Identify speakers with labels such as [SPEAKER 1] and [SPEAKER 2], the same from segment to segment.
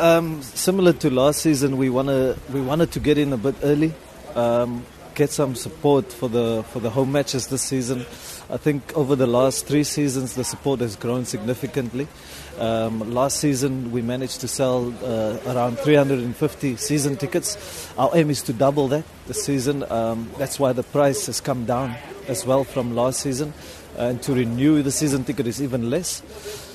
[SPEAKER 1] Um, similar to last season, we wanna we wanted to get in a bit early, um, get some support for the for the home matches this season. I think over the last three seasons, the support has grown significantly. Um, last season, we managed to sell uh, around 350 season tickets. Our aim is to double that this season. Um, that's why the price has come down as well from last season. And to renew the season ticket is even less.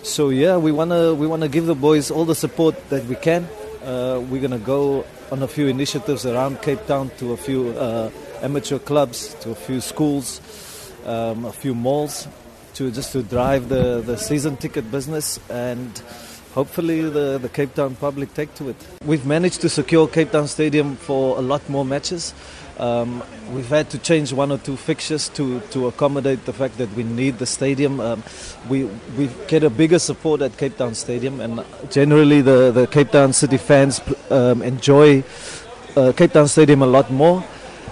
[SPEAKER 1] So yeah, we wanna we wanna give the boys all the support that we can. Uh, we're gonna go on a few initiatives around Cape Town to a few uh, amateur clubs, to a few schools um, a few malls to just to drive the, the season ticket business and hopefully the, the Cape Town public take to it. We've managed to secure Cape Town Stadium for a lot more matches. Um, we've had to change one or two fixtures to, to accommodate the fact that we need the stadium. Um, we we get a bigger support at Cape Town Stadium, and generally the, the Cape Town City fans um, enjoy uh, Cape Town Stadium a lot more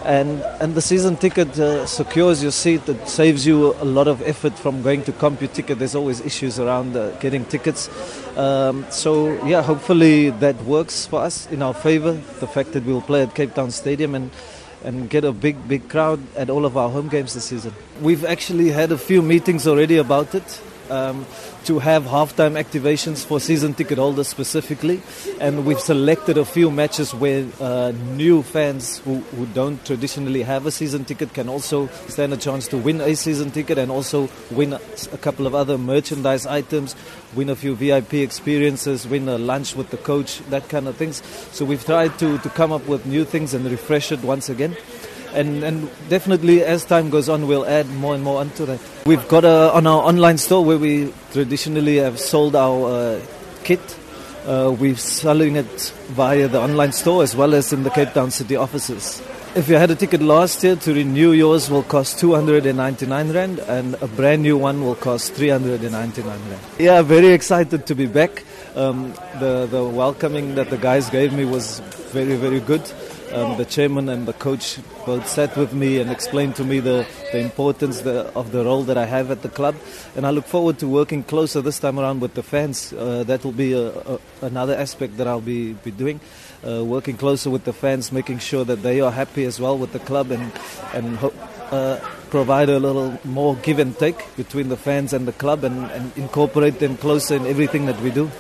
[SPEAKER 1] and and the season ticket uh, secures your seat. It saves you a lot of effort from going to CompuTicket. There's always issues around uh, getting tickets. Um, so yeah, hopefully that works for us in our favour. The fact that we'll play at Cape Town Stadium and and get a big big crowd at all of our home games this season. We've actually had a few meetings already about it um, to have halftime activations for season ticket holders specifically. And we've selected a few matches where uh, new fans who, who don't traditionally have a season ticket can also stand a chance to win a season ticket and also win a couple of other merchandise items, win a few VIP experiences, win a lunch with the coach, that kind of things. So we've tried to, to come up with new things and refresh it once again and, and definitely as time goes on, we'll add more and more onto that. We've got a, on our online store where we traditionally have sold our uh, kit. Uh, we're selling it via the online store as well as in the Cape Town City offices. If you had a ticket last year, to renew yours will cost 299 Rand and a brand new one will cost 399 Rand. Yeah, very excited to be back. Um, the, the welcoming that the guys gave me was very, very good um, the chairman and the coach both sat with me and explained to me the, the importance the, of the role that I have at the club. And I look forward to working closer this time around with the fans. Uh, that will be a, a, another aspect that I'll be, be doing. Uh, working closer with the fans, making sure that they are happy as well with the club and, and uh, provide a little more give and take between the fans and the club and, and incorporate them closer in everything that we do.